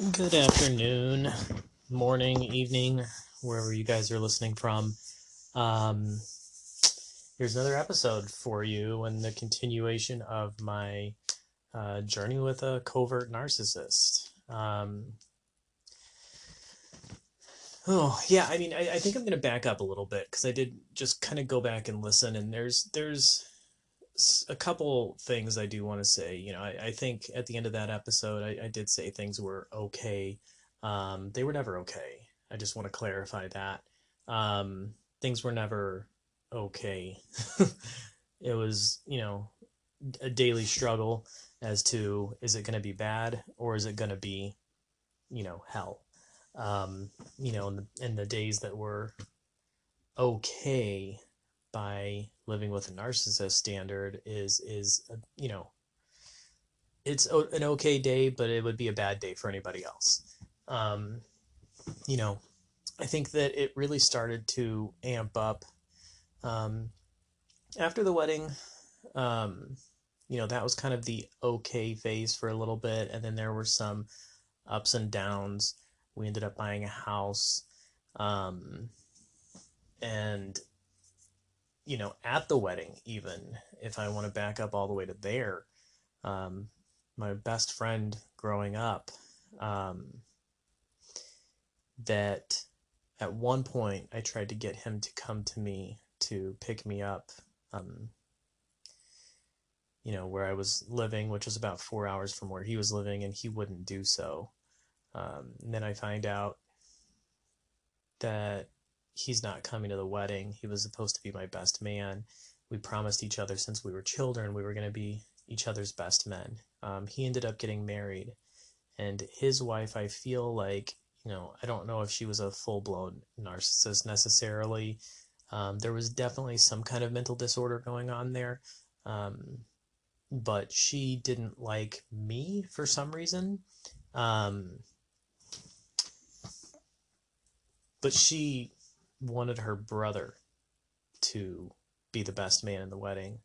Good afternoon, morning, evening, wherever you guys are listening from. Um, here's another episode for you and the continuation of my uh, journey with a covert narcissist. Um, oh yeah, I mean, I, I think I'm going to back up a little bit because I did just kind of go back and listen, and there's there's a couple things I do want to say. You know, I, I think at the end of that episode, I, I did say things were okay. Um, they were never okay. I just want to clarify that. Um, things were never okay. it was, you know, a daily struggle as to is it going to be bad or is it going to be, you know, hell. Um, you know, in the, in the days that were okay by living with a narcissist standard is is uh, you know it's an okay day but it would be a bad day for anybody else. Um, you know i think that it really started to amp up um, after the wedding. Um, you know that was kind of the okay phase for a little bit and then there were some ups and downs. We ended up buying a house um, and you know, at the wedding, even if I want to back up all the way to there, um, my best friend growing up, um, that at one point I tried to get him to come to me to pick me up, um, you know, where I was living, which was about four hours from where he was living, and he wouldn't do so. Um, and then I find out that he's not coming to the wedding. He was supposed to be my best man. We promised each other since we were children we were going to be each other's best men. Um, he ended up getting married, and his wife, I feel like, you know, I don't know if she was a full blown narcissist necessarily. Um, there was definitely some kind of mental disorder going on there. Um, but she didn't like me for some reason. Um, but she wanted her brother to be the best man in the wedding.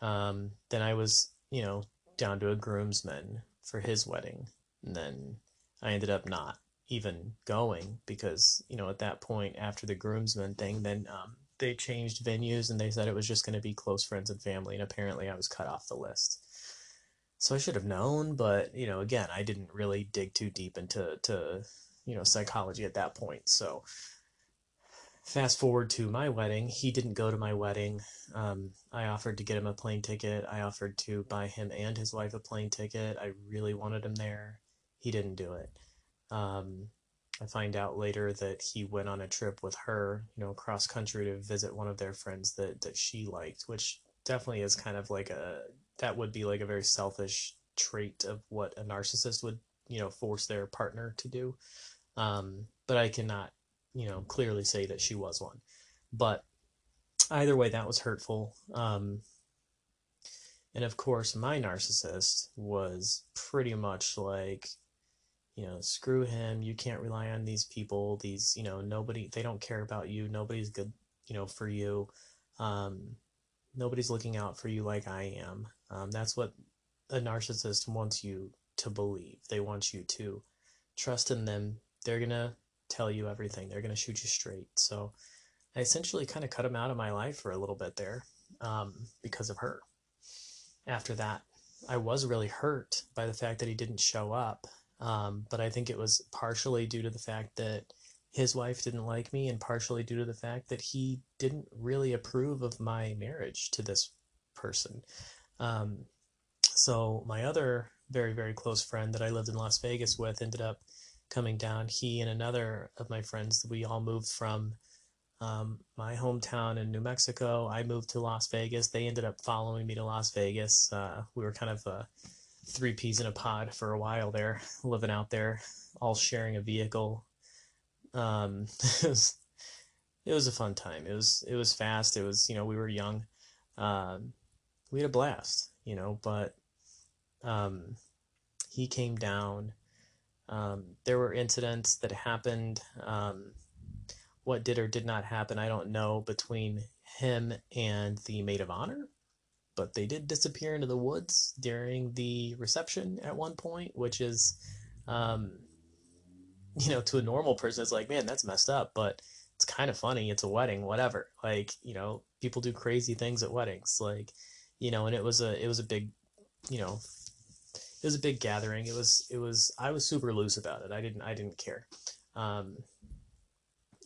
Um, then I was, you know, down to a groomsman for his wedding. And then I ended up not even going because, you know, at that point after the groomsman thing, then um, they changed venues and they said it was just going to be close friends and family. And apparently I was cut off the list. So I should have known, but, you know, again, I didn't really dig too deep into, to, you know, psychology at that point. So, fast forward to my wedding he didn't go to my wedding. Um, i offered to get him a plane ticket. I offered to buy him and his wife a plane ticket. I really wanted him there. He didn't do it. Um, i find out later that he went on a trip with her you know cross country to visit one of their friends that, that she liked which definitely is kind of like a that would be like a very selfish trait of what a narcissist would you know force their partner to do. Um, but i cannot you know, clearly say that she was one. But either way, that was hurtful. Um, and of course, my narcissist was pretty much like, you know, screw him. You can't rely on these people. These, you know, nobody, they don't care about you. Nobody's good, you know, for you. Um, nobody's looking out for you like I am. Um, that's what a narcissist wants you to believe. They want you to trust in them. They're going to tell you everything. They're going to shoot you straight. So I essentially kind of cut him out of my life for a little bit there um, because of her. After that, I was really hurt by the fact that he didn't show up. Um, but I think it was partially due to the fact that his wife didn't like me, and partially due to the fact that he didn't really approve of my marriage to this person. Um, so my other very, very close friend that I lived in Las Vegas with ended up coming down, he and another of my friends, we all moved from um, my hometown in New Mexico. I moved to Las Vegas. They ended up following me to Las Vegas. Uh, we were kind of uh, three peas in a pod for a while there, living out there, all sharing a vehicle. Um, it was it was a fun time. It was it was fast. It was you know we were young. Um, we had a blast, you know. But um, he came down um, there were incidents that happened. Um, what did or did not happen, I don't know, between him and the maid of honor. But they did disappear into the woods during the reception at one point, which is um, you know, to a normal person, it's like, man, that's messed up, but it's kind of funny. It's a wedding, whatever. Like, you know, people do crazy things at weddings, like, you know, and it was a, it was a big, you know, it was a big gathering. It was, it was, I was super loose about it. I didn't, I didn't care. Um,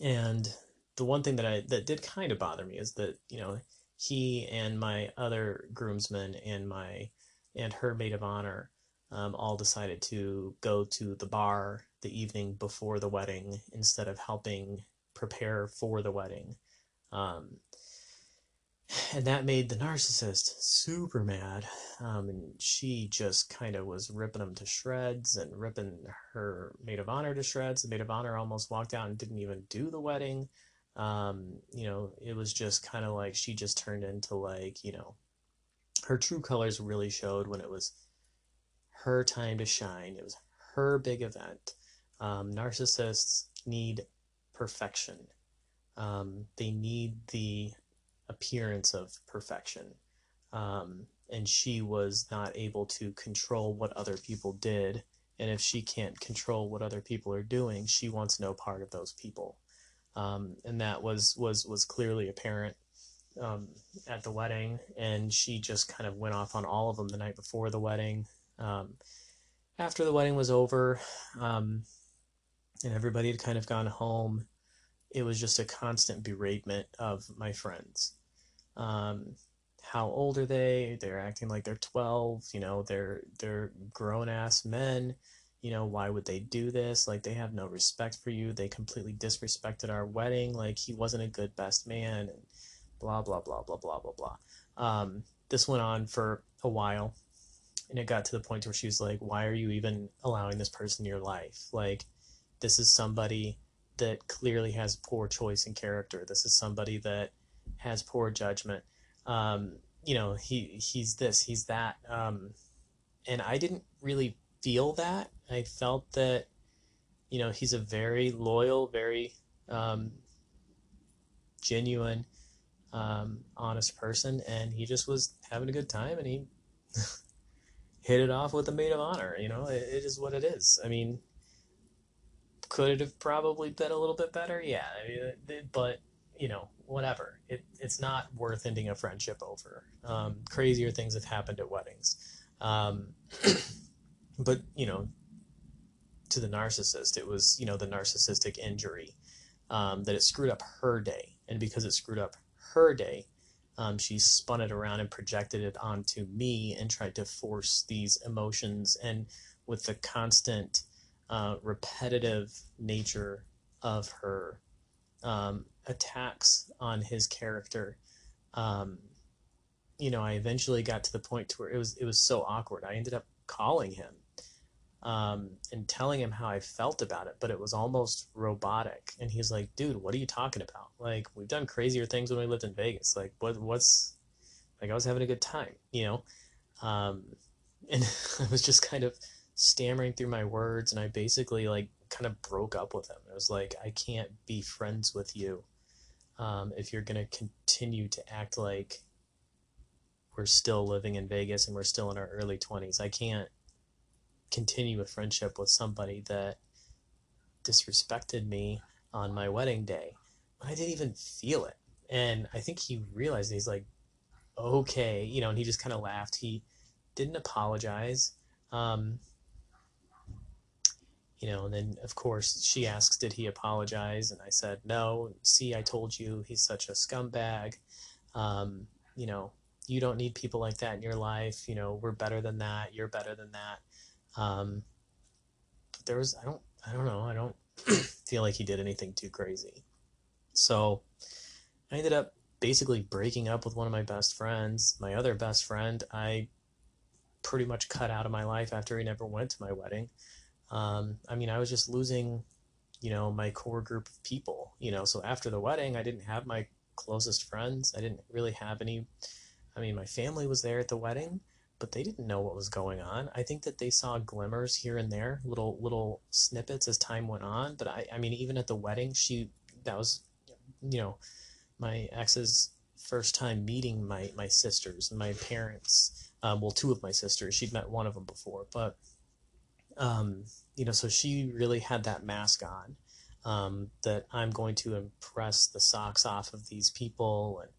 and the one thing that I, that did kind of bother me is that, you know, he and my other groomsmen and my, and her maid of honor, um, all decided to go to the bar the evening before the wedding instead of helping prepare for the wedding. Um, and that made the narcissist super mad. Um, and she just kind of was ripping him to shreds and ripping her maid of honor to shreds. The maid of honor almost walked out and didn't even do the wedding. Um, you know, it was just kind of like she just turned into like, you know, her true colors really showed when it was her time to shine. It was her big event. Um, narcissists need perfection. Um, they need the appearance of perfection. Um, and she was not able to control what other people did. And if she can't control what other people are doing, she wants no part of those people. Um, and that was, was, was clearly apparent um, at the wedding. And she just kind of went off on all of them the night before the wedding. Um, after the wedding was over, um, and everybody had kind of gone home, it was just a constant beratement of my friends. Um, how old are they? They're acting like they're 12, you know, they're they're grown ass men. You know, why would they do this? Like they have no respect for you. They completely disrespected our wedding. Like he wasn't a good best man and blah blah blah blah blah blah blah. Um, this went on for a while and it got to the point where she was like, Why are you even allowing this person in your life? Like this is somebody that clearly has poor choice in character. This is somebody that has poor judgment. Um, you know, he he's this, he's that. Um, and I didn't really feel that. I felt that, you know, he's a very loyal, very um, genuine, um, honest person, and he just was having a good time, and he hit it off with a maid of honor. You know, it, it is what it is. I mean, could it have probably been a little bit better? Yeah, I mean, but you know, whatever. It it's not worth ending a friendship over. Um, crazier things have happened at weddings, um, but you know, to the narcissist, it was you know the narcissistic injury um, that it screwed up her day, and because it screwed up her day, um, she spun it around and projected it onto me and tried to force these emotions and with the constant uh, repetitive nature of her um, attacks on his character. Um, you know, I eventually got to the point to where it was it was so awkward. I ended up calling him um, and telling him how I felt about it, but it was almost robotic. And he's like, "Dude, what are you talking about? Like, we've done crazier things when we lived in Vegas. Like, what what's like? I was having a good time, you know." Um, and I was just kind of stammering through my words and I basically like kind of broke up with him. It was like, I can't be friends with you um, if you're going to continue to act like we're still living in Vegas and we're still in our early 20s. I can't continue a friendship with somebody that disrespected me on my wedding day. I didn't even feel it. And I think he realized he's like, okay, you know, and he just kind of laughed. He didn't apologize. Um, you know, and then of course she asks, did he apologize? And I said, no. See, I told you he's such a scumbag. Um, you know, you don't need people like that in your life. You know, we're better than that. You're better than that. Um, but there was, I don't, I don't know. I don't feel like he did anything too crazy. So I ended up basically breaking up with one of my best friends. My other best friend, I pretty much cut out of my life after he never went to my wedding. Um, I mean, I was just losing, you know, my core group of people, you know. So after the wedding, I didn't have my closest friends. I didn't really have any. I mean, my family was there at the wedding, but they didn't know what was going on. I think that they saw glimmers here and there, little little snippets as time went on. But I, I mean, even at the wedding, she that was, you know, my ex's first time meeting my my sisters and my parents. Um, well, two of my sisters. She'd met one of them before, but Um, you know, so she really had that mask on. Um, that I'm going to impress the socks off of these people, and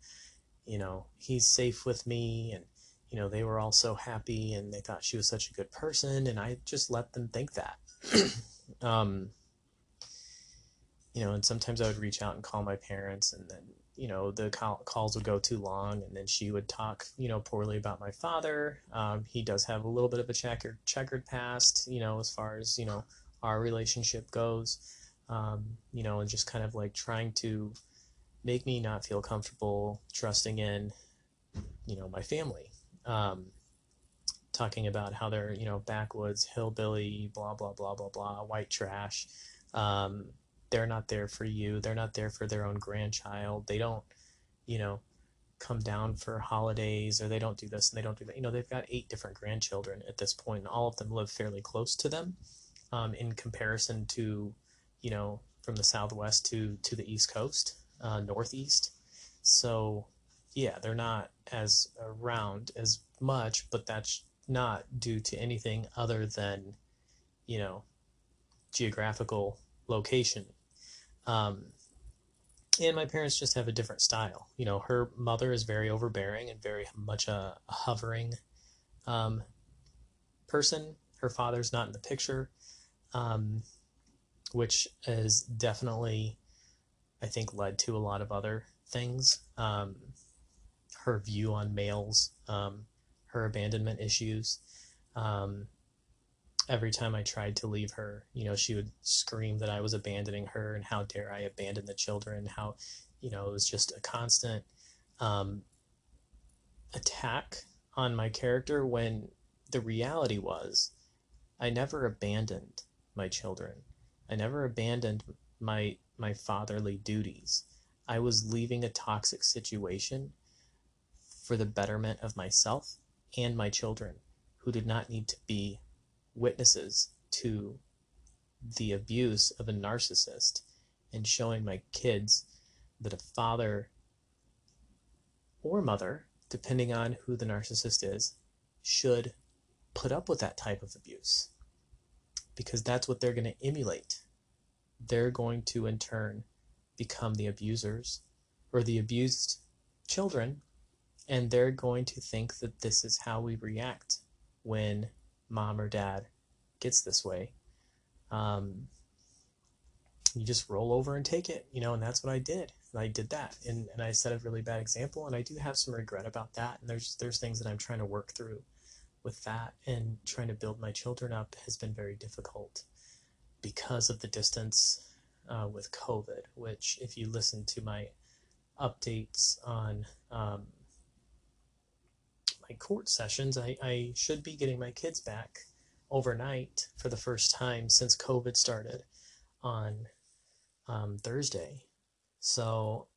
you know, he's safe with me, and you know, they were all so happy, and they thought she was such a good person, and I just let them think that. um, you know, and sometimes I would reach out and call my parents, and then you know the call, calls would go too long, and then she would talk you know poorly about my father. Um, he does have a little bit of a checkered checkered past, you know, as far as you know our relationship goes. Um, you know, and just kind of like trying to make me not feel comfortable trusting in, you know, my family. Um, talking about how they're you know backwoods hillbilly blah blah blah blah blah white trash um, they're not there for you they're not there for their own grandchild they don't you know come down for holidays or they don't do this and they don't do that. You know they've got eight different grandchildren at this point and all of them live fairly close to them um, in comparison to you know from the southwest to to the east coast uh, northeast. So yeah they're not as around as much but that's not due to anything other than you know geographical location um, and my parents just have a different style. You know, her mother is very overbearing and very much a, a hovering um, person. Her father's not in the picture, um, which has definitely, I think, led to a lot of other things. Um, her view on males, um, her abandonment issues. Every time I tried to leave her, you know, she would scream that I was abandoning her and how dare I abandon the children, how, you know, it was just a constant um, attack on my character when the reality was I never abandoned my children. I never abandoned my my fatherly duties. I was leaving a toxic situation for the betterment of myself and my children who did not need to be witnesses to the abuse of a narcissist and showing my kids that a father or mother, depending on who the narcissist is, should put up with that type of abuse because that's what they're going to emulate. They're going to, in turn, become the abusers or the abused children, and they're going to think that this is how we react when mom or dad gets this way, um, you just roll over and take it, you know, and that's what I did. I did that, and, and I set a really bad example, and I do have some regret about that. And there's there's things that I'm trying to work through with that, and trying to build my children up has been very difficult because of the distance uh, with COVID. Which, if you listen to my updates on um, my court sessions, I, I should be getting my kids back overnight for the first time since COVID started on um, Thursday. So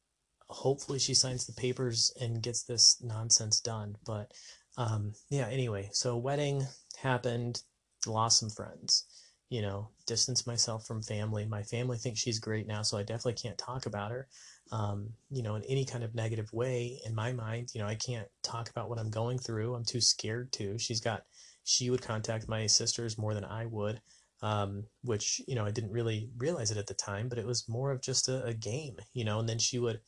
hopefully she signs the papers and gets this nonsense done. But um, yeah, anyway, so wedding happened, lost some friends, you know, distance myself from family. My family thinks she's great now, so I definitely can't talk about her um, you know, in any kind of negative way. In my mind, you know, I can't talk about what I'm going through. I'm too scared to. She's got, she would contact my sisters more than I would, um, which, you know, I didn't really realize it at the time, but it was more of just a, a game, you know, and then she would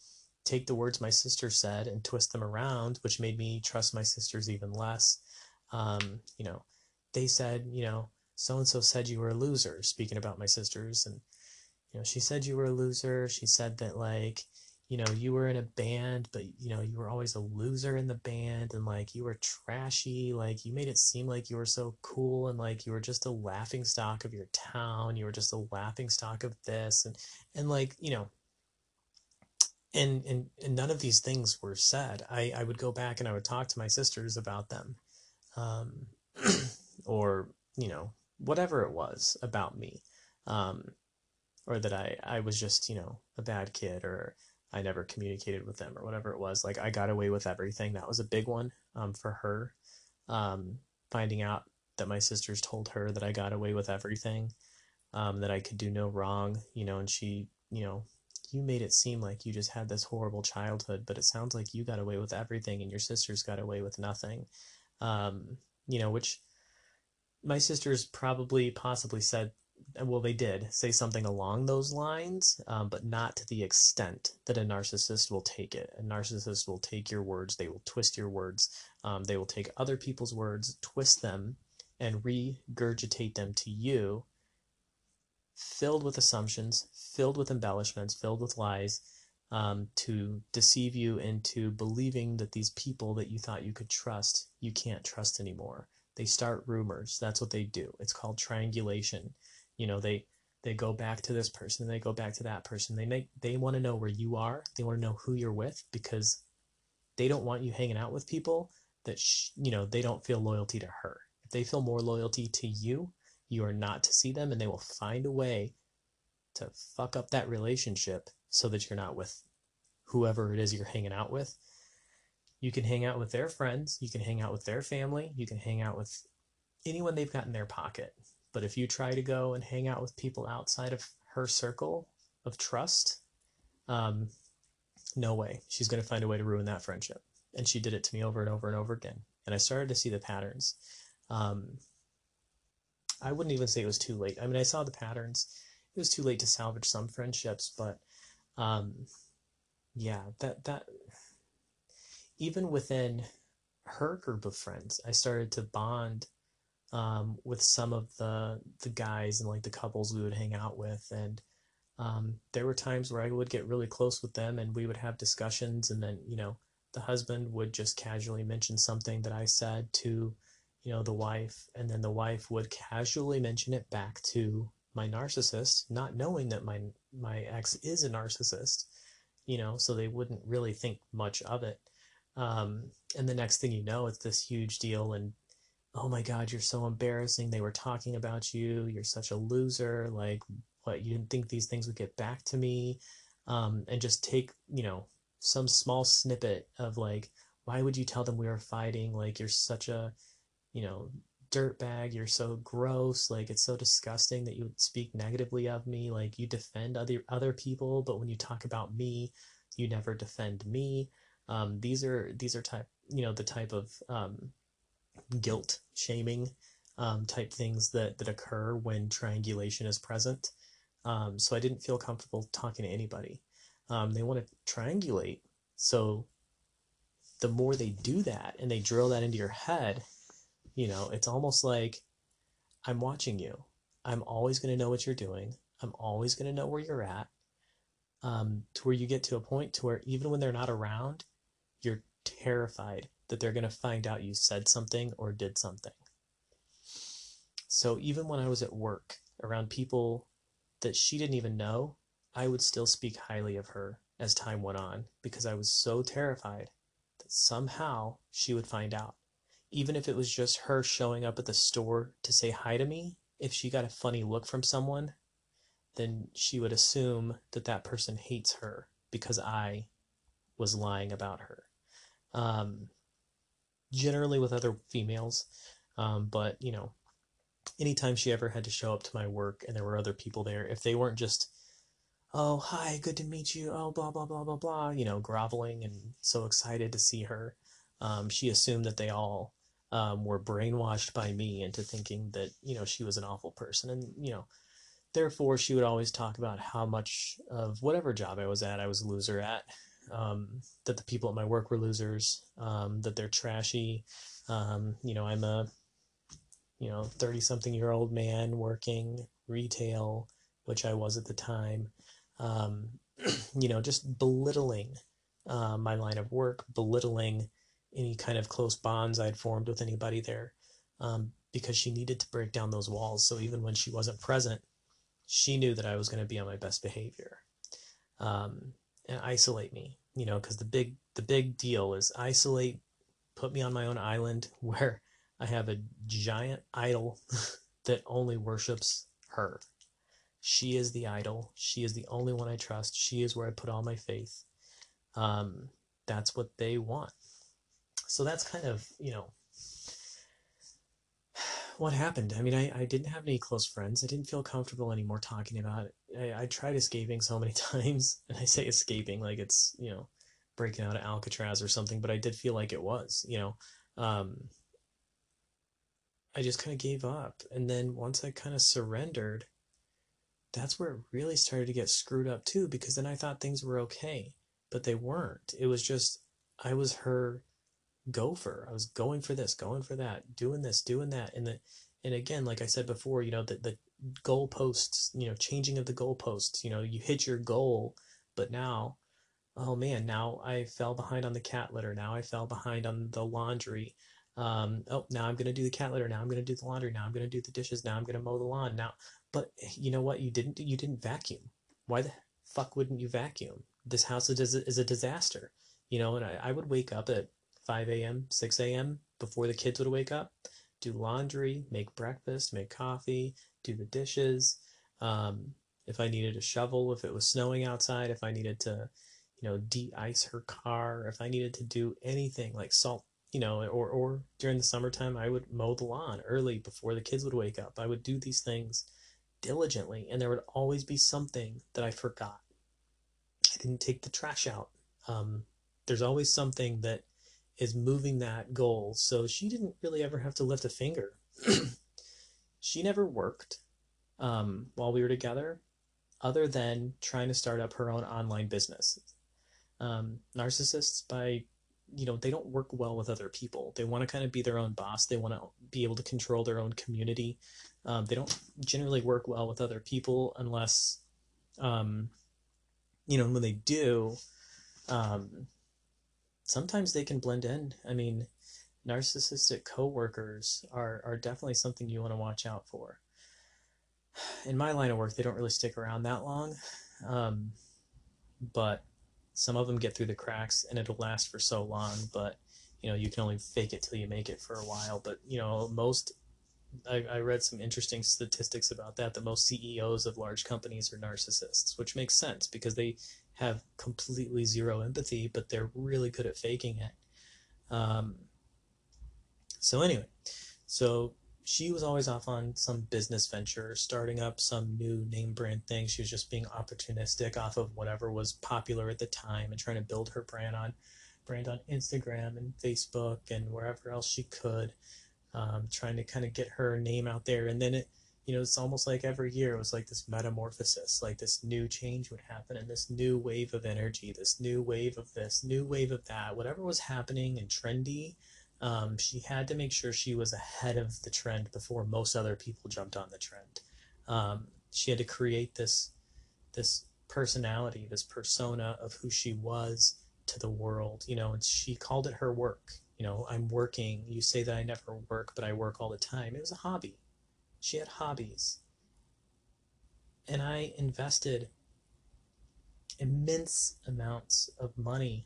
take the words my sister said and twist them around, which made me trust my sisters even less. Um, you know, they said, you know, so and so said you were a loser, speaking about my sisters, and you know, she said you were a loser. She said that like, you know, you were in a band, but you know, you were always a loser in the band and like you were trashy, like you made it seem like you were so cool and like you were just a laughing stock of your town, you were just a laughing stock of this and and like, you know, and and, and none of these things were said. I I would go back and I would talk to my sisters about them. Um or, you know, whatever it was about me. Um or that I, I was just, you know, a bad kid or I never communicated with them or whatever it was. Like I got away with everything. That was a big one um, for her. Um, finding out that my sisters told her that I got away with everything, um, that I could do no wrong, you know, and she, you know, you made it seem like you just had this horrible childhood, but it sounds like you got away with everything and your sisters got away with nothing. Um, you know, which my sisters probably possibly said well they did say something along those lines um, but not to the extent that a narcissist will take it. A narcissist will take your words they will twist your words um, they will take other people's words twist them and regurgitate them to you filled with assumptions filled with embellishments filled with lies um, to deceive you into believing that these people that you thought you could trust you can't trust anymore. They start rumors. That's what they do. It's called triangulation you know they they go back to this person they go back to that person. They make they want to know where you are. They want to know who you're with because they don't want you hanging out with people that sh- you know they don't feel loyalty to her. If they feel more loyalty to you you are not to see them and they will find a way to fuck up that relationship so that you're not with whoever it is you're hanging out with. You can hang out with their friends you can hang out with their family you can hang out with anyone they've got in their pocket but if you try to go and hang out with people outside of her circle of trust, um, no way. She's going to find a way to ruin that friendship. And she did it to me over and over and over again. And I started to see the patterns. Um, I wouldn't even say it was too late. I mean, I saw the patterns. It was too late to salvage some friendships, but um, yeah, that that even within her group of friends, I started to bond um, with some of the the guys and like the couples we would hang out with. And um, there were times where I would get really close with them and we would have discussions and then you know the husband would just casually mention something that I said to you know the wife and then the wife would casually mention it back to my narcissist not knowing that my my ex is a narcissist you know so they wouldn't really think much of it. Um, and the next thing you know it's this huge deal and oh my god you're so embarrassing they were talking about you you're such a loser like what you didn't think these things would get back to me? Um, and just take you know some small snippet of like why would you tell them we were fighting? Like you're such a you know dirtbag you're so gross like it's so disgusting that you would speak negatively of me like you defend other other people but when you talk about me you never defend me. Um, these are these are type you know the type of um, guilt shaming um, type things that that occur when triangulation is present. Um, so I didn't feel comfortable talking to anybody. Um, they want to triangulate, so the more they do that and they drill that into your head, you know, it's almost like I'm watching you. I'm always going to know what you're doing. I'm always going to know where you're at. Um, to where you get to a point to where even when they're not around, you're terrified that they're going to find out you said something or did something. So even when I was at work around people that she didn't even know, I would still speak highly of her as time went on because I was so terrified that somehow she would find out. Even if it was just her showing up at the store to say hi to me, if she got a funny look from someone, then she would assume that that person hates her because I was lying about her. Um, generally with other females. Um, but, you know, anytime she ever had to show up to my work and there were other people there, if they weren't just, oh, hi, good to meet you, oh, blah, blah, blah, blah, blah, you know, groveling and so excited to see her, um, she assumed that they all um, were brainwashed by me into thinking that, you know, she was an awful person. And, you know, therefore she would always talk about how much of whatever job I was at, I was a loser at um, that the people at my work were losers, um, that they're trashy. Um, you know, I'm a, you know, 30 something year old man working retail, which I was at the time. Um, you know, just belittling uh, my line of work, belittling any kind of close bonds I'd formed with anybody there um, because she needed to break down those walls. So even when she wasn't present, she knew that I was going to be on my best behavior. Um, and isolate me you know because the big the big deal is isolate put me on my own island where i have a giant idol that only worships her. She is the idol. She is the only one i trust. She is where i put all my faith. Um, that's what they want. So that's kind of you know what happened. I mean, I, I didn't have any close friends. I didn't feel comfortable anymore talking about it. I, I tried escaping so many times, and I say escaping like it's, you know, breaking out of Alcatraz or something, but I did feel like it was, you know. Um, I just kind of gave up. And then once I kind of surrendered, that's where it really started to get screwed up too, because then I thought things were okay, but they weren't. It was just, I was her gopher. I was going for this, going for that, doing this, doing that. And the, and again, like I said before, you know, the, the goalposts, you know, changing of the goalposts, you know, you hit your goal, but now, oh man, now I fell behind on the cat litter. Now I fell behind on the laundry. Um, oh, now I'm to do the cat litter. Now I'm to do the laundry. Now I'm to do the dishes. Now I'm to mow the lawn. Now, but you know what? You didn't, you didn't vacuum. Why the fuck wouldn't you vacuum? This house is, is a disaster, you know, and I, I would wake up at 5 a.m., 6 a.m. before the kids would wake up, do laundry, make breakfast, make coffee, do the dishes. Um, if I needed a shovel, if it was snowing outside, if I needed to, you know, de-ice her car, if I needed to do anything like salt, you know, or, or during the summertime, I would mow the lawn early before the kids would wake up. I would do these things diligently, and there would always be something that I forgot. I didn't take the trash out. Um, there's always something that is moving that goal. So she didn't really ever have to lift a finger. she never worked um, while we were together, other than trying to start up her own online business. Um, narcissists, by you know, they don't work well with other people. They want to kind of be their own boss. They want to be able to control their own community. Um, they don't generally work well with other people unless, um, you know, when they do, um, sometimes they can blend in. I mean, narcissistic coworkers are, are definitely something you want to watch out for. In my line of work, they don't really stick around that long, um, but some of them get through the cracks and it'll last for so long. But you know, you can only fake it till you make it for a while. But you know, most I, I read some interesting statistics about that. That most CEOs of large companies are narcissists, which makes sense because they have completely zero empathy, but they're really good at faking it. Um, so anyway, so she was always off on some business venture, starting up some new name brand thing. She was just being opportunistic off of whatever was popular at the time and trying to build her brand on brand on Instagram and Facebook and wherever else she could, um, trying to kind of get her name out there. And then it you know, it's almost like every year it was like this metamorphosis, like this new change would happen and this new wave of energy, this new wave of this, new wave of that, whatever was happening and trendy. Um, she had to make sure she was ahead of the trend before most other people jumped on the trend. Um, she had to create this this personality, this persona of who she was to the world, you know, and she called it her work. You know, I'm working. You say that I never work, but I work all the time. It was a hobby she had hobbies. And I invested immense amounts of money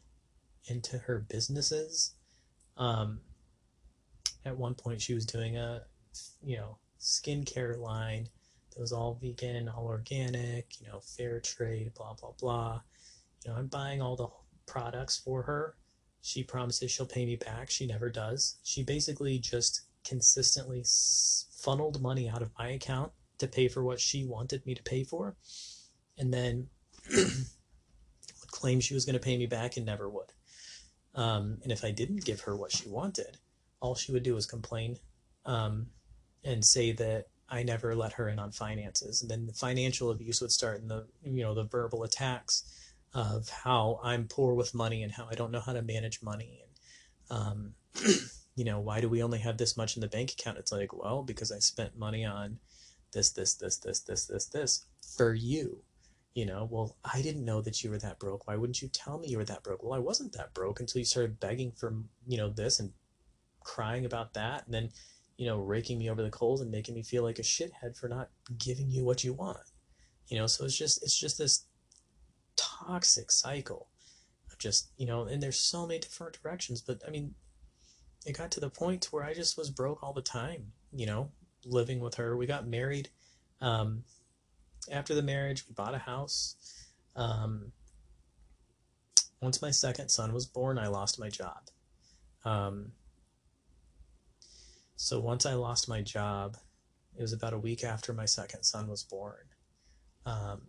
into her businesses. Um, at one point, she was doing a, you know, skincare line that was all vegan, all organic, you know, fair trade, blah, blah, blah. You know, I'm buying all the products for her. She promises she'll pay me back. She never does. She basically just consistently funneled money out of my account to pay for what she wanted me to pay for, and then would claim she was going to pay me back and never would. Um, and if I didn't give her what she wanted, all she would do was complain um, and say that I never let her in on finances. And then the financial abuse would start and the you know the verbal attacks of how I'm poor with money and how I don't know how to manage money and um, you know, why do we only have this much in the bank account? It's like, well, because I spent money on this, this, this, this, this, this, this for you. You know, well, I didn't know that you were that broke. Why wouldn't you tell me you were that broke? Well, I wasn't that broke until you started begging for, you know, this and crying about that. And then, you know, raking me over the coals and making me feel like a shithead for not giving you what you want. You know, so it's just, it's just this toxic cycle of just, you know, and there's so many different directions, but I mean, it got to the point where I just was broke all the time, you know, living with her. We got married. Um, after the marriage, we bought a house. Um, once my second son was born, I lost my job. Um, so once I lost my job, it was about a week after my second son was born. Um,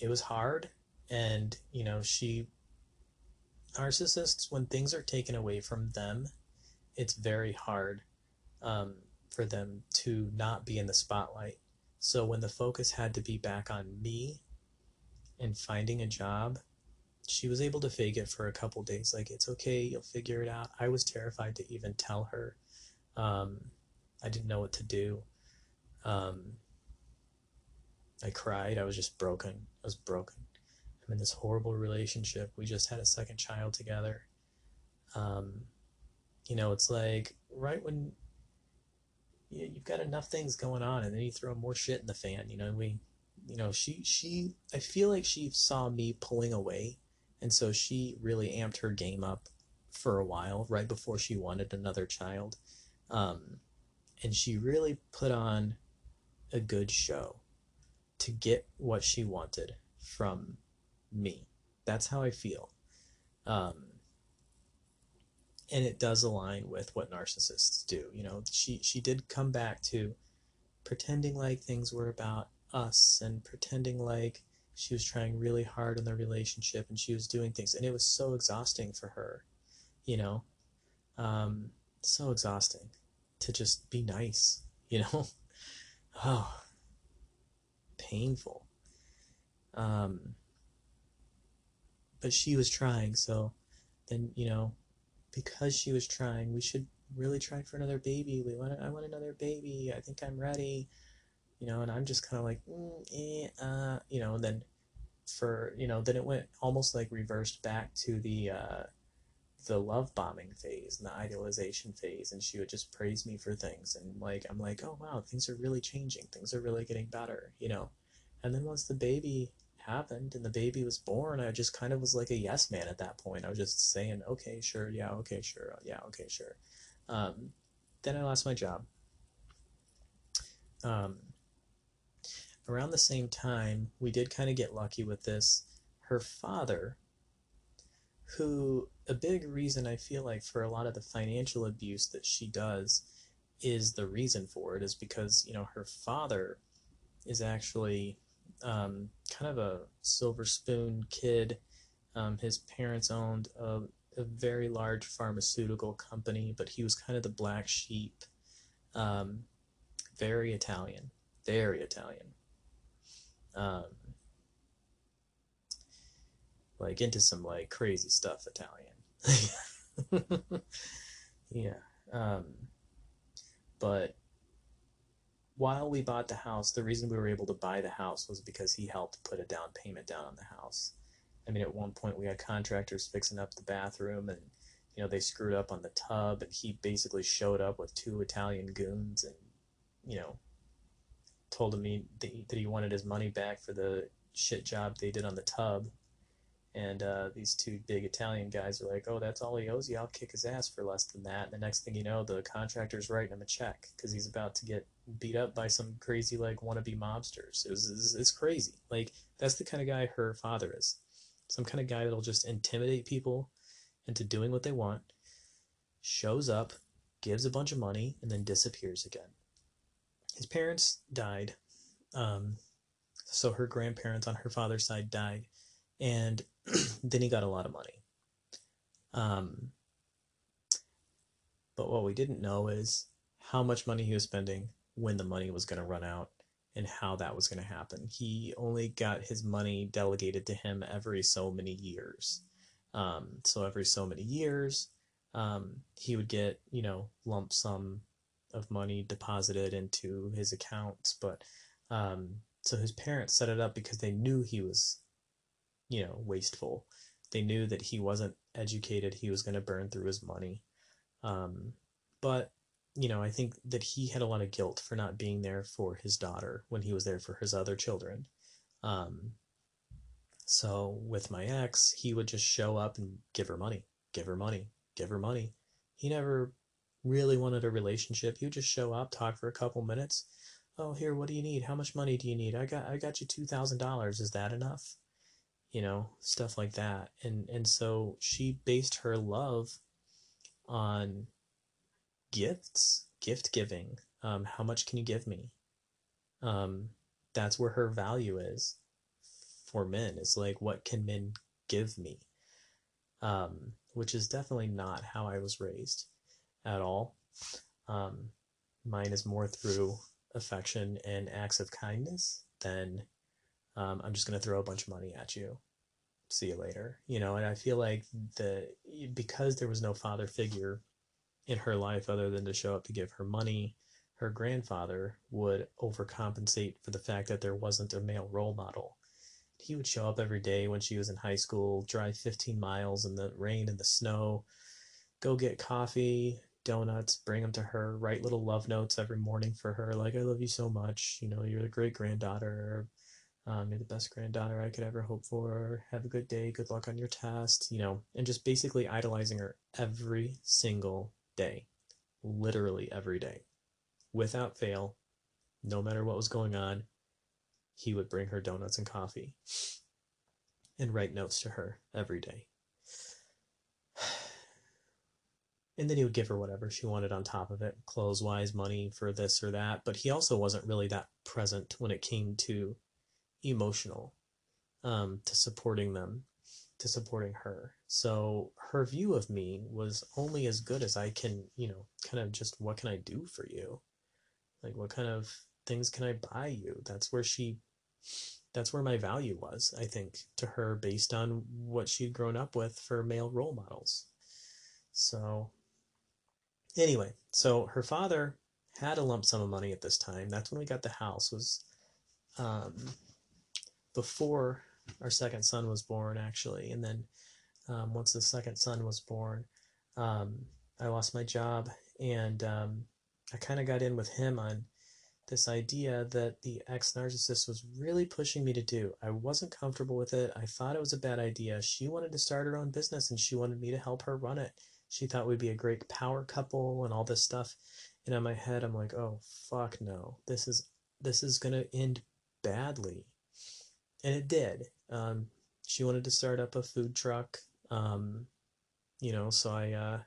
it was hard, and you know, she narcissists when things are taken away from them it's very hard um, for them to not be in the spotlight. So when the focus had to be back on me and finding a job, she was able to fake it for a couple days. Like, it's okay, you'll figure it out. I was terrified to even tell her. Um, I didn't know what to do. Um, I cried. I was just broken. I was broken. I'm in this horrible relationship. We just had a second child together. Um, you know, it's like right when you, you've got enough things going on, and then you throw more shit in the fan. You know, we, you know, she she. I feel like she saw me pulling away, and so she really amped her game up for a while, right before she wanted another child, um, and she really put on a good show to get what she wanted from me. That's how I feel. Um, and it does align with what narcissists do. You know, she she did come back to pretending like things were about us and pretending like she was trying really hard in the relationship and she was doing things and it was so exhausting for her, you know. Um, so exhausting to just be nice, you know. oh, painful. Um, but she was trying, so then you know because she was trying, we should really try for another baby. We want, I want another baby. I think I'm ready. You know, and I'm just kind of like, mm, eh, uh, you know, and then for, you know, then it went almost like reversed back to the, uh, the love bombing phase and the idealization phase and she would just praise me for things and like i'm like oh wow things are really changing things are really getting better you know and then once the baby happened and the baby was born, I just kind of was like a yes man at that point. I was just saying, okay, sure, yeah, okay, sure, yeah, okay, sure. Um, then I lost my job. Um, around the same time, we did kind of get lucky with this. Her father, who a big reason I feel like for a lot of the financial abuse that she does is the reason for it is because, you know, her father is actually um, kind of a silver spoon kid. Um, his parents owned a, a, very large pharmaceutical company, but he was kind of the black sheep. Um, very Italian, very Italian. Um, like into some like crazy stuff Italian. yeah. Um, but while we bought the house, the reason we were able to buy the house was because he helped put a down payment down on the house. I mean, at one point we had contractors fixing up the bathroom and, you know, they screwed up on the tub and he basically showed up with two Italian goons and, you know, told him that he wanted his money back for the shit job they did on the tub. And uh, these two big Italian guys are like, oh, that's all he owes you. I'll kick his ass for less than that. And the next thing you know, the contractor's writing him a check because he's about to get beat up by some crazy, like, wannabe mobsters. It was, it's, it's crazy. Like, that's the kind of guy her father is. Some kind of guy that'll just intimidate people into doing what they want, shows up, gives a bunch of money, and then disappears again. His parents died. Um, so her grandparents on her father's side died and then he got a lot of money. Um, but what we didn't know is how much money he was spending, when the money was going to run out, and how that was going to happen. He only got his money delegated to him every so many years. Um, so every so many years, um, he would get, you know, lump sum of money deposited into his accounts. But um, so his parents set it up because they knew he was you know, wasteful. They knew that he wasn't educated, he was going to burn through his money. Um, but, you know, I think that he had a lot of guilt for not being there for his daughter when he was there for his other children. Um, so with my ex, he would just show up and give her money, give her money, give her money. He never really wanted a relationship. He would just show up, talk for a couple minutes. Oh, here, what do you need? How much money do you need? I got I got you two thousand dollars. Is that enough? You know, stuff like that. And and so she based her love on gifts, gift giving. Um, how much can you give me? Um, that's where her value is for men. It's like, what can men give me? Um, which is definitely not how I was raised at all. Um, mine is more through affection and acts of kindness than um, I'm just going to throw a bunch of money at you. See you later. You know, and I feel like the because there was no father figure in her life other than to show up to give her money, her grandfather would overcompensate for the fact that there wasn't a male role model. He would show up every day when she was in high school, drive 15 miles in the rain and the snow, go get coffee, donuts, bring them to her, write little love notes every morning for her, like, I love you so much. You know, you're the great granddaughter. Um, you're the best granddaughter I could ever hope for. Have a good day. Good luck on your test. You know, and just basically idolizing her every single day. Literally every day. Without fail, no matter what was going on, he would bring her donuts and coffee and write notes to her every day. And then he would give her whatever she wanted on top of it, clothes wise, money for this or that. But he also wasn't really that present when it came to emotional, um, to supporting them, to supporting her. So her view of me was only as good as I can, you know, kind of just what can I do for you? Like, what kind of things can I buy you? That's where she, that's where my value was, I think, to her based on what she'd grown up with for male role models. So Anyway, so her father had a lump sum of money at this time. That's when we got the house. Was um, before our second son was born, actually. And then um, once the second son was born, um, I lost my job, and um, I kind of got in with him on this idea that the ex narcissist was really pushing me to do. I wasn't comfortable with it. I thought it was a bad idea. She wanted to start her own business, and she wanted me to help her run it she thought we'd be a great power couple and all this stuff. And in my head, I'm like, oh fuck no, this is this is gonna end badly, and it did. Um, she wanted to start up a food truck, um, you know, so I uh,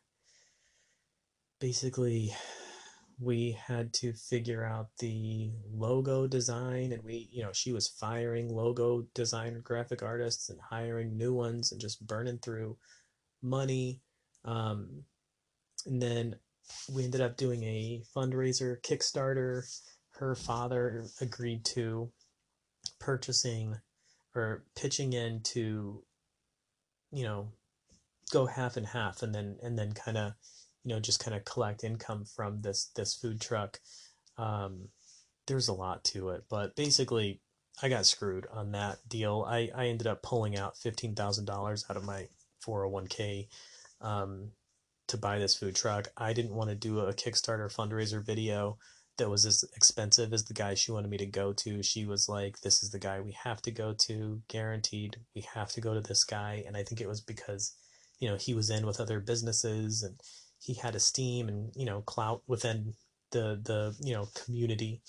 basically we had to figure out the logo design and we you know she was firing logo designer graphic artists and hiring new ones and just burning through money um, and then we ended up doing a fundraiser Kickstarter. Her father agreed to purchasing or pitching in to, you know, go half and half, and then and then kind of, you know, just kind of collect income from this this food truck. Um, there's a lot to it, but basically, I got screwed on that deal. I I ended up pulling out fifteen thousand dollars out of my 401k um, to buy this food truck. I didn't want to do a Kickstarter fundraiser video that was as expensive as the guy she wanted me to go to. She was like, This is the guy we have to go to, guaranteed. We have to go to this guy. And I think it was because, you know, he was in with other businesses and he had esteem and, you know, clout within the, the you know, community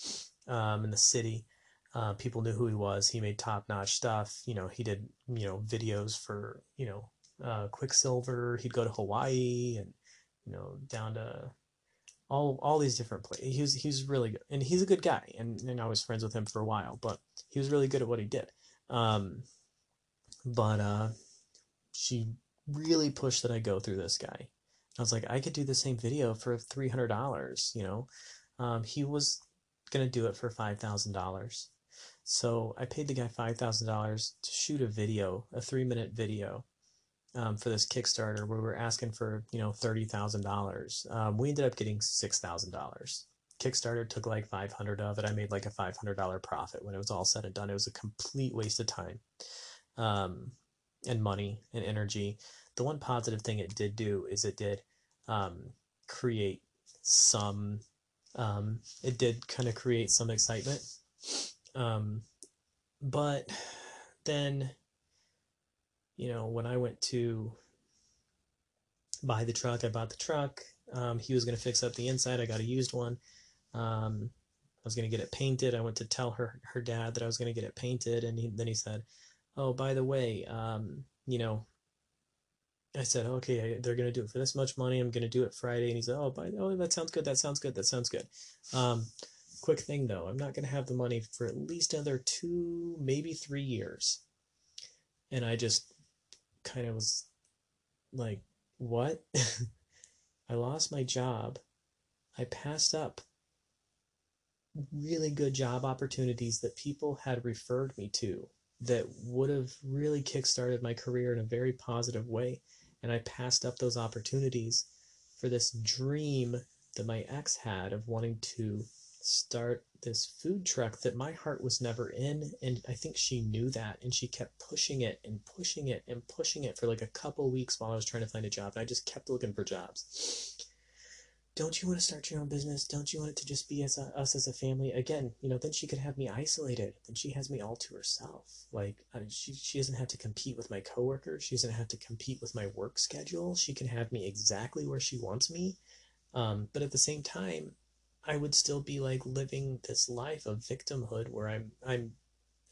um, in the city. Uh, people knew who he was. He made top notch stuff. You know, he did, you know, videos for, you know, uh, Quiksilver. He'd go to Hawaii and you know down to all all these different places. He was he really good, and he's a good guy. And, and I was friends with him for a while, but he was really good at what he did. Um, but uh, she really pushed that I go through this guy. I was like, I could do the same video for three hundred dollars. You know, um, he was gonna do it for five thousand dollars. So I paid the guy five thousand dollars to shoot a video, a three minute video um, for this Kickstarter we were asking for you know thirty thousand um, dollars. We ended up getting six thousand dollars. Kickstarter took like five hundred of it. I made like a five hundred dollar profit when it was all said and done. It was a complete waste of time, um, and money and energy. The one positive thing it did do is it did um, create some. Um, it did kind of create some excitement, um, but then you know, when I went to buy the truck, I bought the truck. Um, he was going to fix up the inside. I got a used one. Um, I was going to get it painted. I went to tell her her dad that I was going to get it painted, and he, then he said, "Oh, by the way, um, you know." I said, "Okay, they're going to do it for this much money. I'm going to do it Friday." And he said, "Oh, by oh, that sounds good. That sounds good. That sounds good." Um, quick thing though, I'm not going to have the money for at least another two, maybe three years. And I just kind of was like, what? I lost my job. I passed up really good job opportunities that people had referred me to that would have really kickstarted my career in a very positive way. And I passed up those opportunities for this dream that my ex had of wanting to start this food truck that my heart was never in and i think she knew that and she kept pushing it and pushing it and pushing it for like a couple weeks while i was trying to find a job and i just kept looking for jobs. Don't you want to start your own business? Don't you want it to just be as a, us as a family? Again you know then she could have me isolated then she has me all to herself. Like I mean, she, she doesn't have to compete with my coworkers she doesn't have to compete with my work schedule she can have me exactly where she wants me. Um, but at the same time I would still be like living this life of victimhood where I'm I'm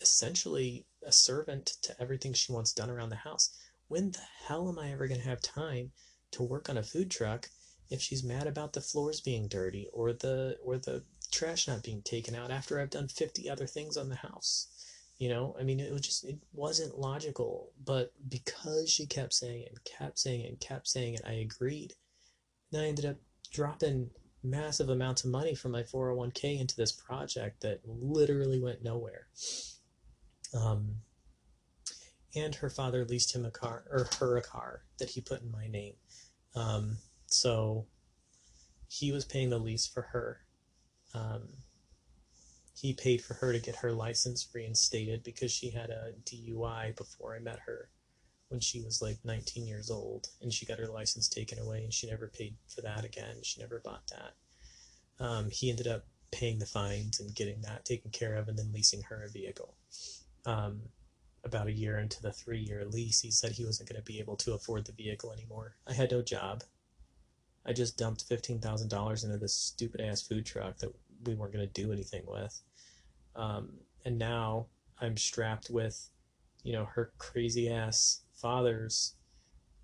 essentially a servant to everything she wants done around the house. When the hell am I ever going to have time to work on a food truck if she's mad about the floors being dirty or the or the trash not being taken out after I've done 50 other things on the house? You know, I mean, it was just, it wasn't logical. But because she kept saying it and kept saying it and kept saying it, I agreed. And I ended up dropping massive amounts of money from my 401k into this project that literally went nowhere. Um, and her father leased him a car or her a car that he put in my name. Um, so he was paying the lease for her. Um, he paid for her to get her license reinstated because she had a DUI before I met her when she was like 19 years old and she got her license taken away and she never paid for that again. She never bought that. Um, he ended up paying the fines and getting that taken care of and then leasing her a vehicle. Um, about a year into the three year lease, he said he wasn't going to be able to afford the vehicle anymore. I had no job. I just dumped $15,000 into this stupid ass food truck that we weren't going to do anything with. Um, and now I'm strapped with, you know, her crazy ass father's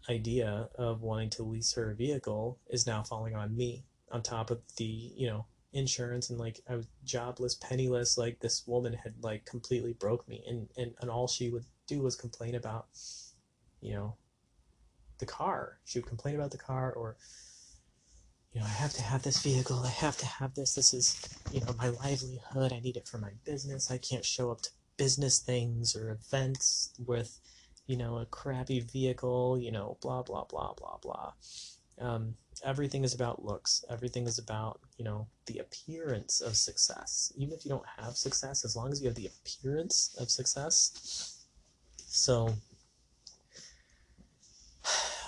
idea of wanting to lease her a vehicle is now falling on me on top of the you know insurance and like i was jobless penniless like this woman had like completely broke me. And and, and all she would do was complain about you know the car. She would complain about the car or you know i have to have this vehicle. I have to have this. This is you know my livelihood. I need it for my business. I can't show up to business things or events with you know, a crappy vehicle, you know, blah, blah, blah, blah, blah. Um, everything is about looks. Everything is about, you know, the appearance of success. Even if you don't have success, as long as you have the appearance of success. So,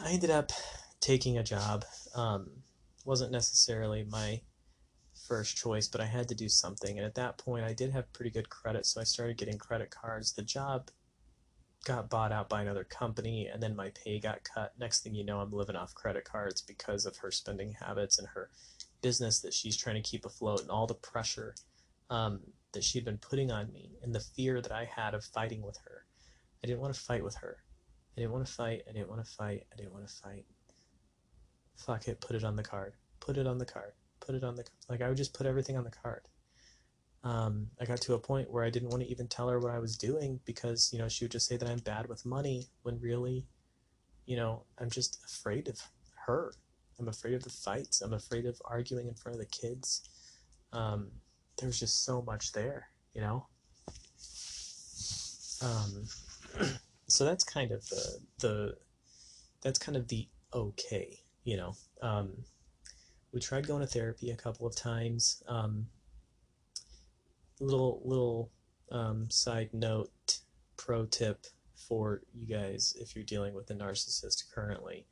I ended up taking a job. Um, wasn't necessarily my first choice, but I had to do something. And at that point, I did have pretty good credit, so I started getting credit cards. The job got bought out by another company and then my pay got cut. Next thing you know, I'm living off credit cards because of her spending habits and her business that she's trying to keep afloat and all the pressure um, that she'd been putting on me and the fear that I had of fighting with her. I didn't want to fight with her. I didn't want to fight. I didn't want to fight. I didn't want to fight. Fuck it. Put it on the card. Put it on the card. Put it on the like. I would just put everything on the card um, I got to a point where I didn't want to even tell her what I was doing because, you know, she would just say that I'm bad with money when really, you know, I'm just afraid of her. I'm afraid of the fights. I'm afraid of arguing in front of the kids. Um, there's just so much there, you know? Um, so that's kind of the, the, that's kind of the okay, you know? Um, we tried going to therapy a couple of times. Um, little little um, side note pro tip for you guys if you're dealing with a narcissist currently.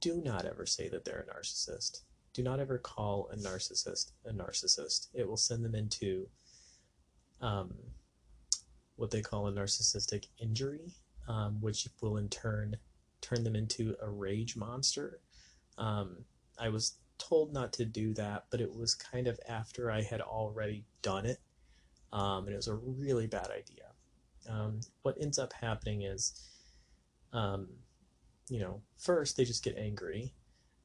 Do not ever say that they're a narcissist. Do not ever call a narcissist a narcissist. It will send them into um, what they call a narcissistic injury um, which will in turn turn them into a rage monster. Um, i was told not to do that but it was kind of after i had already done it um, and it was a really bad idea. Um, what ends up happening is, um, you know, first they just get angry.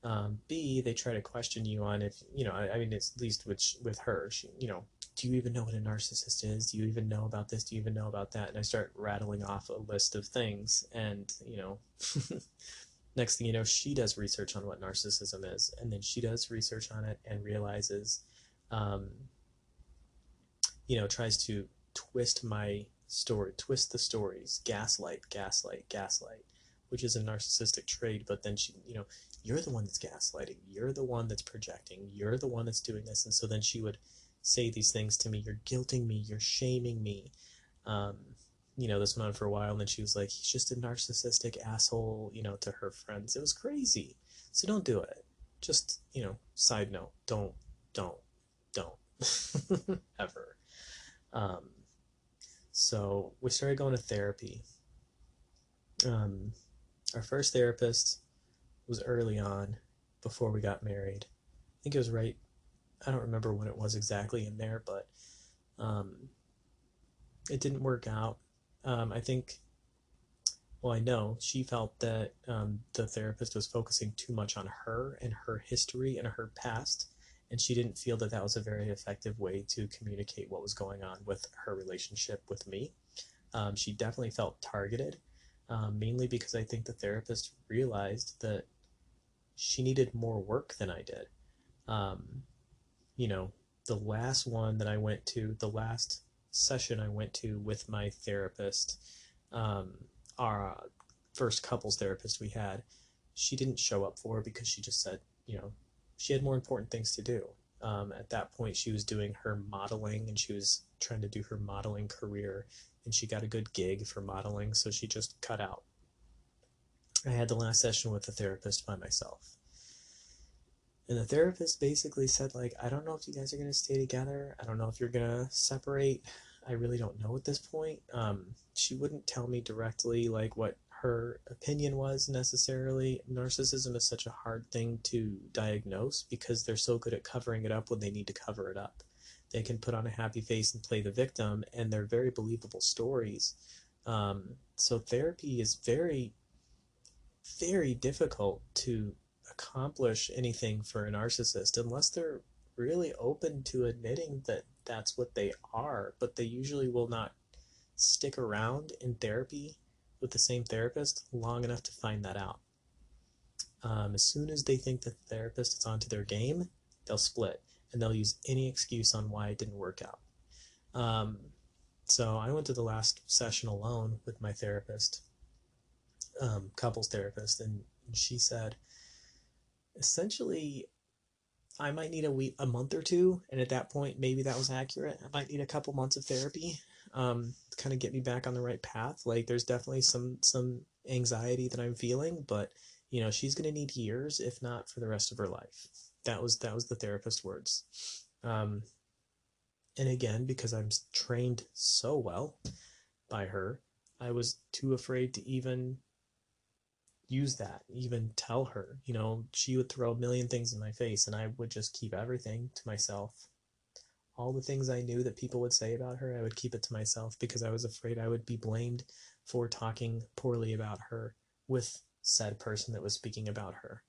Um, B, they try to question you on if you know. I, I mean, at least with with her. She, you know, do you even know what a narcissist is? Do you even know about this? Do you even know about that? And I start rattling off a list of things, and you know, next thing you know, she does research on what narcissism is, and then she does research on it and realizes um, you know, tries to twist my story, twist the stories, gaslight, gaslight, gaslight, which is a narcissistic trait. But then she, you know, you're the one that's gaslighting, you're the one that's projecting, you're the one that's doing this. And so then she would say these things to me you're guilting me, you're shaming me. Um, you know, this went on for a while, and then she was like, he's just a narcissistic asshole, you know, to her friends. It was crazy. So don't do it. Just, you know, side note, don't, don't, don't. Ever. Um, so we started going to therapy. Um, our first therapist was early on before we got married. I think it was right, I don't remember when it was exactly in there, but um, it didn't work out. Um, I think, well, I know she felt that um, the therapist was focusing too much on her and her history and her past, and she didn't feel that that was a very effective way to communicate what was going on with her relationship with me. Um, she definitely felt targeted, um, mainly because I think the therapist realized that she needed more work than I did. Um, you know, the last one that I went to, the last session I went to with my therapist, um, our uh, first couples therapist we had, she didn't show up for because she just said, you know, she had more important things to do. Um, at that point, she was doing her modeling and she was trying to do her modeling career, and she got a good gig for modeling, so she just cut out. I had the last session with the therapist by myself. And the therapist basically said, like, I don't know if you guys are to stay together. I don't know if you're to separate. I really don't know at this point. Um, she wouldn't tell me directly, like, what her opinion was necessarily. Narcissism is such a hard thing to diagnose because they're so good at covering it up when they need to cover it up. They can put on a happy face and play the victim, and they're very believable stories. Um, so therapy is very, very difficult to accomplish anything for a narcissist unless they're really open to admitting that that's what they are, but they usually will not stick around in therapy with the same therapist long enough to find that out. Um, as soon as they think the therapist is onto their game, they'll split and they'll use any excuse on why it didn't work out. Um, so I went to the last session alone with my therapist, um, couples therapist, and she said, essentially I might need a week, a month or two, and at that point, maybe that was accurate. I might need a couple months of therapy, um, kind of get me back on the right path. Like, there's definitely some some anxiety that I'm feeling, but you know, she's gonna need years, if not for the rest of her life. That was that was the therapist's words. Um, and again, because I'm trained so well by her, I was too afraid to even use that, even tell her. You know, she would throw a million things in my face, and I would just keep everything to myself. All the things I knew that people would say about her, I would keep it to myself because I was afraid I would be blamed for talking poorly about her with said person that was speaking about her.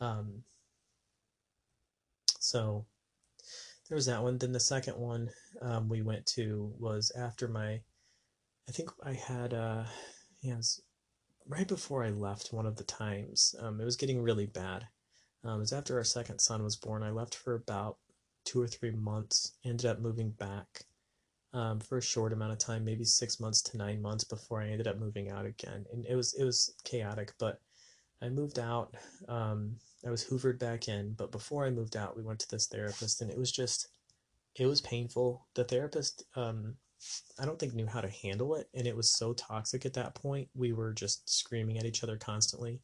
Um, so there was that one. Then the second one um, we went to was after my, I think I had, uh, yeah, right before I left one of the times. Um, it was getting really bad. Um, it was after our second son was born. I left for about two or three months. Ended up moving back um, for a short amount of time, maybe six months to nine months before I ended up moving out again. And it was it was chaotic, but I moved out. Um, I was hoovered back in, but before I moved out, we went to this therapist, and it was just it was painful. The therapist um, I don't think knew how to handle it, and it was so toxic at that point. We were just screaming at each other constantly.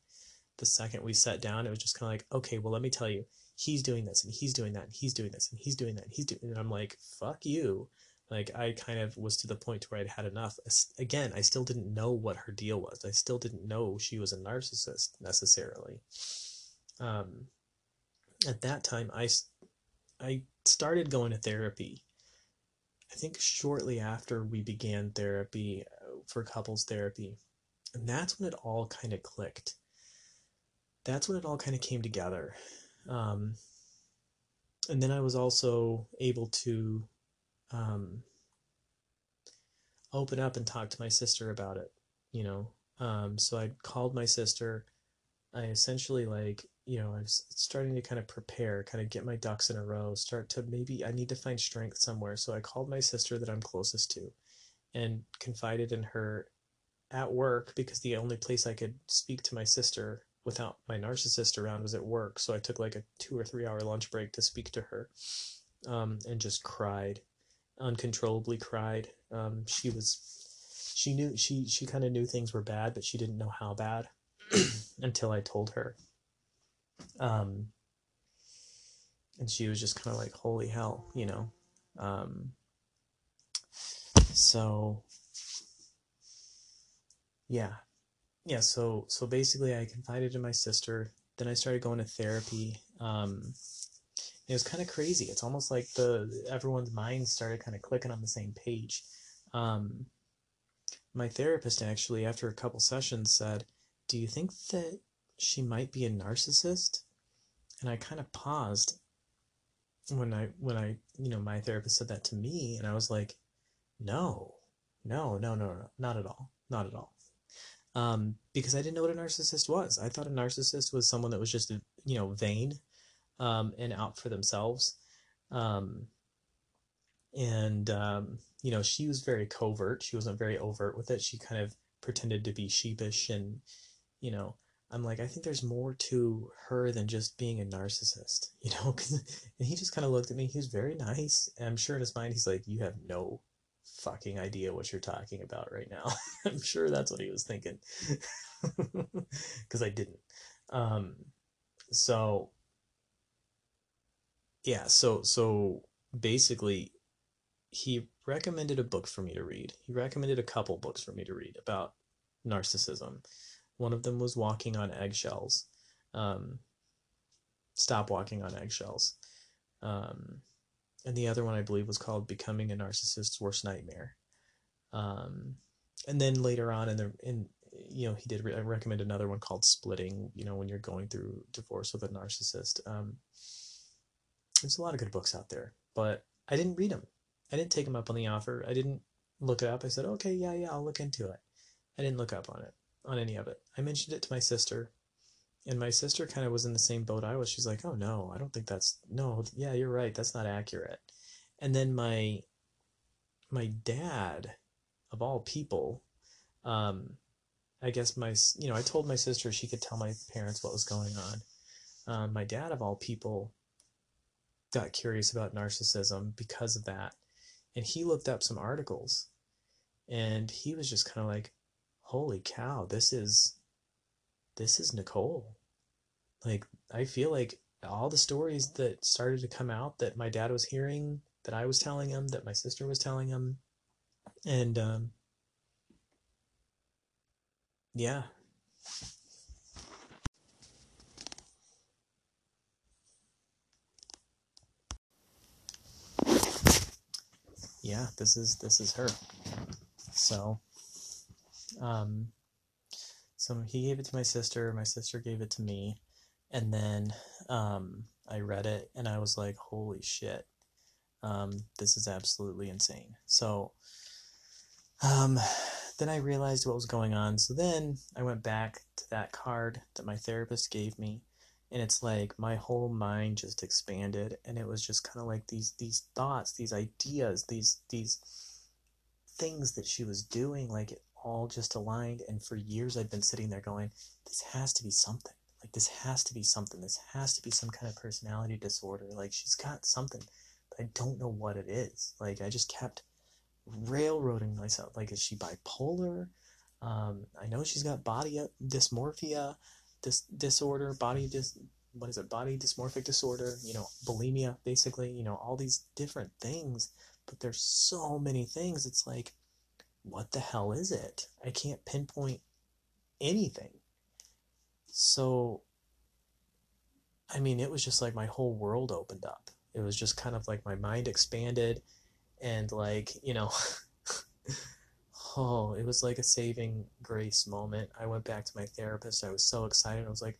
The second we sat down, it was just kind of like, okay, well, let me tell you, he's doing this, and he's doing that, and he's doing this, and he's doing that, and he's doing. And I'm like, fuck you. Like I kind of was to the point where I'd had enough. Again, I still didn't know what her deal was. I still didn't know she was a narcissist necessarily. Um, at that time, I I started going to therapy I think shortly after we began therapy uh, for couples therapy. And that's when it all kind of clicked. That's when it all kind of came together. Um, and then I was also able to um, open up and talk to my sister about it, you know. Um, so I called my sister I essentially like, you know, I was starting to kind of prepare, kind of get my ducks in a row, start to maybe I need to find strength somewhere. So I called my sister that I'm closest to and confided in her at work because the only place I could speak to my sister without my narcissist around was at work. So I took like a two or three hour lunch break to speak to her um, and just cried, uncontrollably cried. Um, she was, she knew, she, she kind of knew things were bad, but she didn't know how bad until I told her. Um, and she was just kind of like, holy hell, you know. Um, so, yeah, yeah, so so basically, I confided in my sister. Then I started going to therapy. Um, it was kind of crazy. It's almost like the everyone's minds started kind of clicking on the same page. Um, my therapist actually, after a couple sessions, said, "Do you think that she might be a narcissist?" And I kind of paused when I when I you know my therapist said that to me, and I was like, "No, no, no, no, no, not at all, not at all." Um, because I didn't know what a narcissist was. I thought a narcissist was someone that was just, you know, vain um, and out for themselves. Um, and, um, you know, she was very covert. She wasn't very overt with it. She kind of pretended to be sheepish. And, you know, I'm like, I think there's more to her than just being a narcissist, you know? and he just kind of looked at me. He was very nice. And I'm sure in his mind, he's like, you have no fucking idea what you're talking about right now. I'm sure that's what he was thinking. Because I didn't. Um, so, yeah, so, so basically, he recommended a book for me to read. He recommended a couple books for me to read about narcissism. One of them was Walking on Eggshells. Um, Stop Walking on Eggshells. Um, and the other one I believe was called "Becoming a Narcissist's Worst Nightmare." Um, and then later on in the in you know he did re- recommend another one called "Splitting." You know when you're going through divorce with a narcissist. Um, there's a lot of good books out there, but I didn't read them. I didn't take them up on the offer. I didn't look it up. I said, okay, yeah, yeah, I'll look into it. I didn't look up on it, on any of it. I mentioned it to my sister. And my sister kind of was in the same boat I was. She's like, "Oh no, I don't think that's no. Yeah, you're right. That's not accurate." And then my my dad, of all people, um, I guess my you know I told my sister she could tell my parents what was going on. Um, my dad, of all people, got curious about narcissism because of that, and he looked up some articles, and he was just kind of like, "Holy cow, this is." This is Nicole like I feel like all the stories that started to come out that my dad was hearing, that I was telling him, that my sister was telling him, and um, yeah. Yeah, this is this is her. So, um, so he gave it to my sister. My sister gave it to me and then um, I read it and I was like, holy shit, um, this is absolutely insane. So um, then I realized what was going on. So then I went back to that card that my therapist gave me. And it's like my whole mind just expanded, and it was just kind of like these these thoughts, these ideas, these these things that she was doing, like it all just aligned. And for years, I'd been sitting there going, "This has to be something like this has to be something. This has to be some kind of personality disorder. Like she's got something, but I don't know what it is. Like I just kept railroading myself. Like is she bipolar? Um, I know she's got body dysmorphia, this disorder, body dis what is it, body dysmorphic disorder, you know, bulimia, basically, you know, all these different things, but there's so many things. It's like, what the hell is it? I can't pinpoint anything. So, I mean, it was just like my whole world opened up. It was just kind of like my mind expanded and like, you know, oh, it was like a saving grace moment. I went back to my therapist. I was so excited. I was like,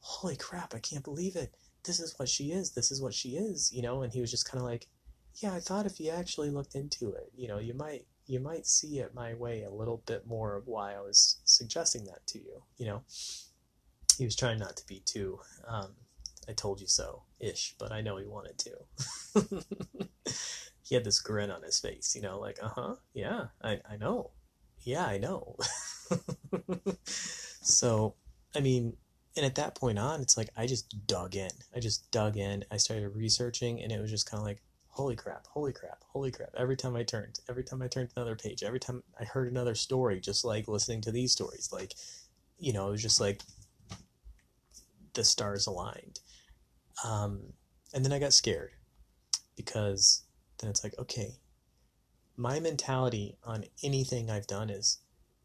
holy crap, I can't believe it. This is what she is. This is what she is, you know? And he was just kind of like, yeah, I thought if you actually looked into it, you know, you might you might see it my way a little bit more of why I was suggesting that to you, you know? he was trying not to be too um, I told you so ish, but I know he wanted to. he had this grin on his face, you know, like, uh huh, yeah, I, I know. Yeah, I know. so, I mean, and at that point on, it's like I just dug in. I just dug in. I started researching, and it was just kind of like, holy crap, holy crap, holy crap. Every time I turned, every time I turned another page, every time I heard another story, just like listening to these stories, like, you know, it was just like the stars aligned. Um, and then I got scared because then it's like, okay, my mentality on anything I've done is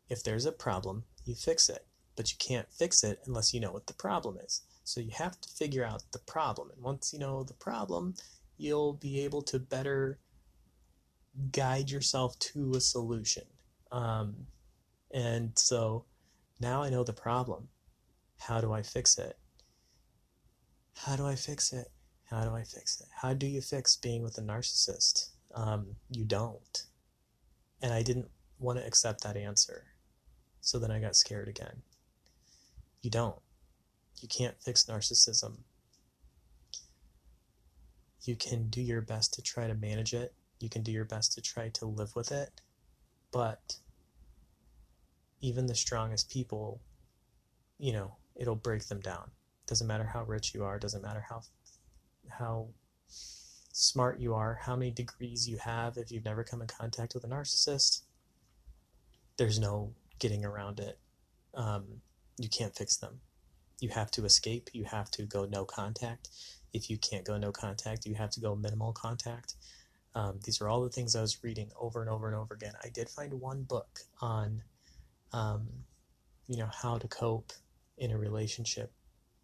if there's a problem, you fix it. But you can't fix it unless you know what the problem is. So you have to figure out the problem. And once you know the problem, you'll be able to better guide yourself to a solution. Um, and so now I know the problem. How do I fix it? How do I fix it? How do I fix it? How do you fix being with a narcissist? Um, you don't. And I didn't want to accept that answer. So then I got scared again. You don't. You can't fix narcissism. You can do your best to try to manage it. You can do your best to try to live with it. But even the strongest people, you know, it'll break them down. Doesn't matter how rich you are, doesn't matter how how smart you are, how many degrees you have if you've never come in contact with a narcissist. There's no getting around it. Um, you can't fix them. You have to escape. You have to go no contact. If you can't go no contact, you have to go minimal contact. Um, these are all the things I was reading over and over and over again. I did find one book on, um, you know, how to cope in a relationship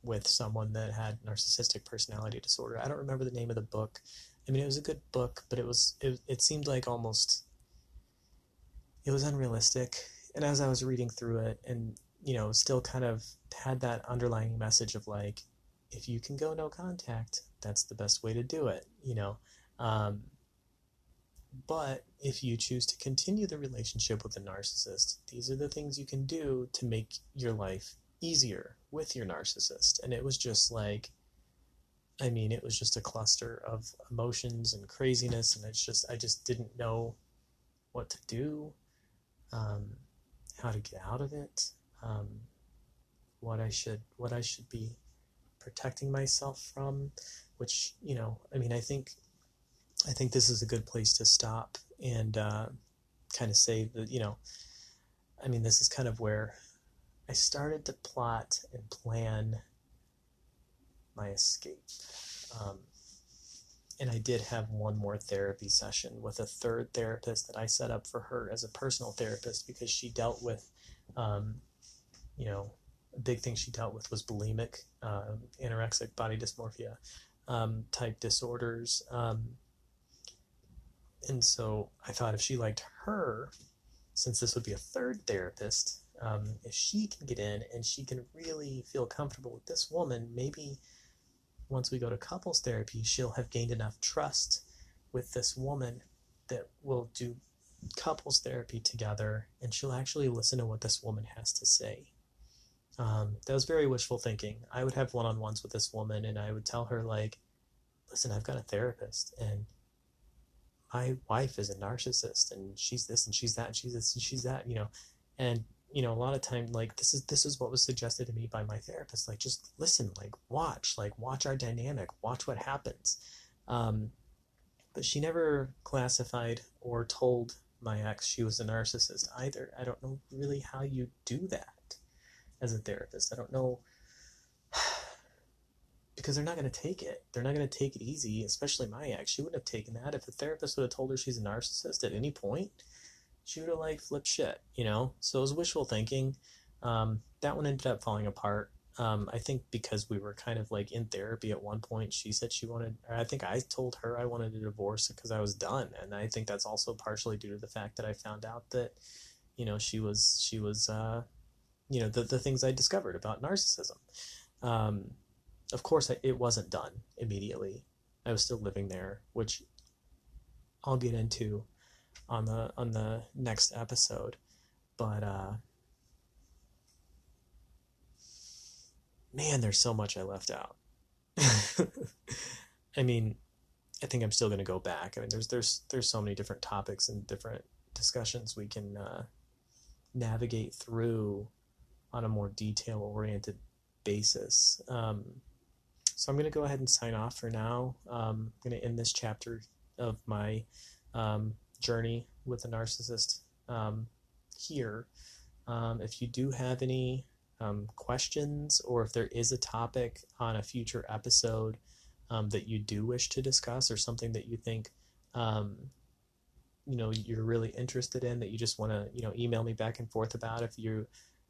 with someone that had narcissistic personality disorder. I don't remember the name of the book. I mean, it was a good book, but it was it, it seemed like almost it was unrealistic. And as I was reading through it, and you know, still kind of had that underlying message of like, if you can go no contact, that's the best way to do it. You know. Um, but if you choose to continue the relationship with a narcissist, these are the things you can do to make your life easier with your narcissist. And it was just like, I mean, it was just a cluster of emotions and craziness. And it's just, I just didn't know what to do, um, how to get out of it, um, what I should, what I should be protecting myself from, which, you know, I mean, I think, I think this is a good place to stop and, uh, kind of say that, you know, I mean, this is kind of where I started to plot and plan my escape. Um, and I did have one more therapy session with a third therapist that I set up for her as a personal therapist because she dealt with, um, you know, big thing she dealt with was bulimic, uh, anorexic body dysmorphia um, type disorders. Um, and so I thought if she liked her, since this would be a third therapist, um, if she can get in and she can really feel comfortable with this woman, maybe once we go to couples therapy, she'll have gained enough trust with this woman that we'll do couples therapy together and she'll actually listen to what this woman has to say. Um, that was very wishful thinking. I would have one on ones with this woman and I would tell her, like, listen, I've got a therapist and my wife is a narcissist and she's this and she's that and she's this and she's that, you know, and you know a lot of time like this is this is what was suggested to me by my therapist like just listen like watch like watch our dynamic watch what happens. Um, but she never classified or told my ex she was a narcissist either. I don't know really how you do that as a therapist i don't know because they're not going to take it they're not going to take it easy especially my ex she wouldn't have taken that if a therapist would have told her she's a narcissist at any point she would have like flipped shit, you know? So it was wishful thinking. Um, that one ended up falling apart. Um, I think because we were kind of like in therapy at one point, she said she wanted, I think I told her I wanted a divorce because I was done. And I think that's also partially due to the fact that I found out that, you know, she was, she was, uh, you know, the, the things I discovered about narcissism. Um, of course, I, it wasn't done immediately. I was still living there, which I'll get into on the on the next episode. But uh man, there's so much I left out. I mean, I think I'm still going to go back. I mean, there's there's there's so many different topics and different discussions we can uh, navigate through on a more detail oriented basis. Um, so I'm going to go ahead and sign off for now. Um, I'm going to end this chapter of my um, journey with a narcissist um, here. Um, if you do have any um, questions or if there is a topic on a future episode that you do wish to discuss or something that you think you know you're really interested in that you just want to you know email me back and forth about if you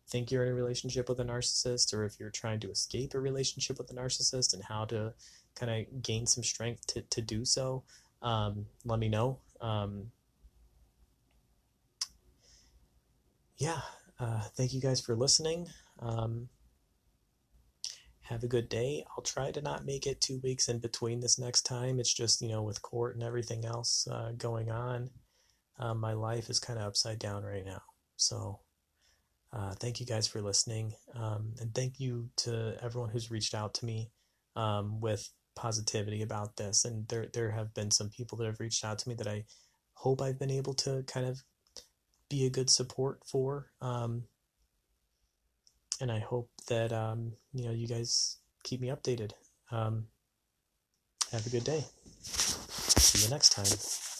think you're in a relationship with a narcissist or if you're trying to escape a relationship with a narcissist and how to kind of gain some strength to, to do so um, let me know um, yeah uh, thank you guys for listening um, have a good day. I'll try to not make it two weeks in between this next time. It's just, you know, with court and everything else uh, going on, uh, my life is kind of upside down right now. So, uh, thank you guys for listening. Um, and thank you to everyone who's reached out to me um, with positivity about this. And there, there have been some people that have reached out to me that I hope I've been able to kind of be a good support for. Um, and I hope that um, you know you guys keep me updated. Um, have a good day. See you next time.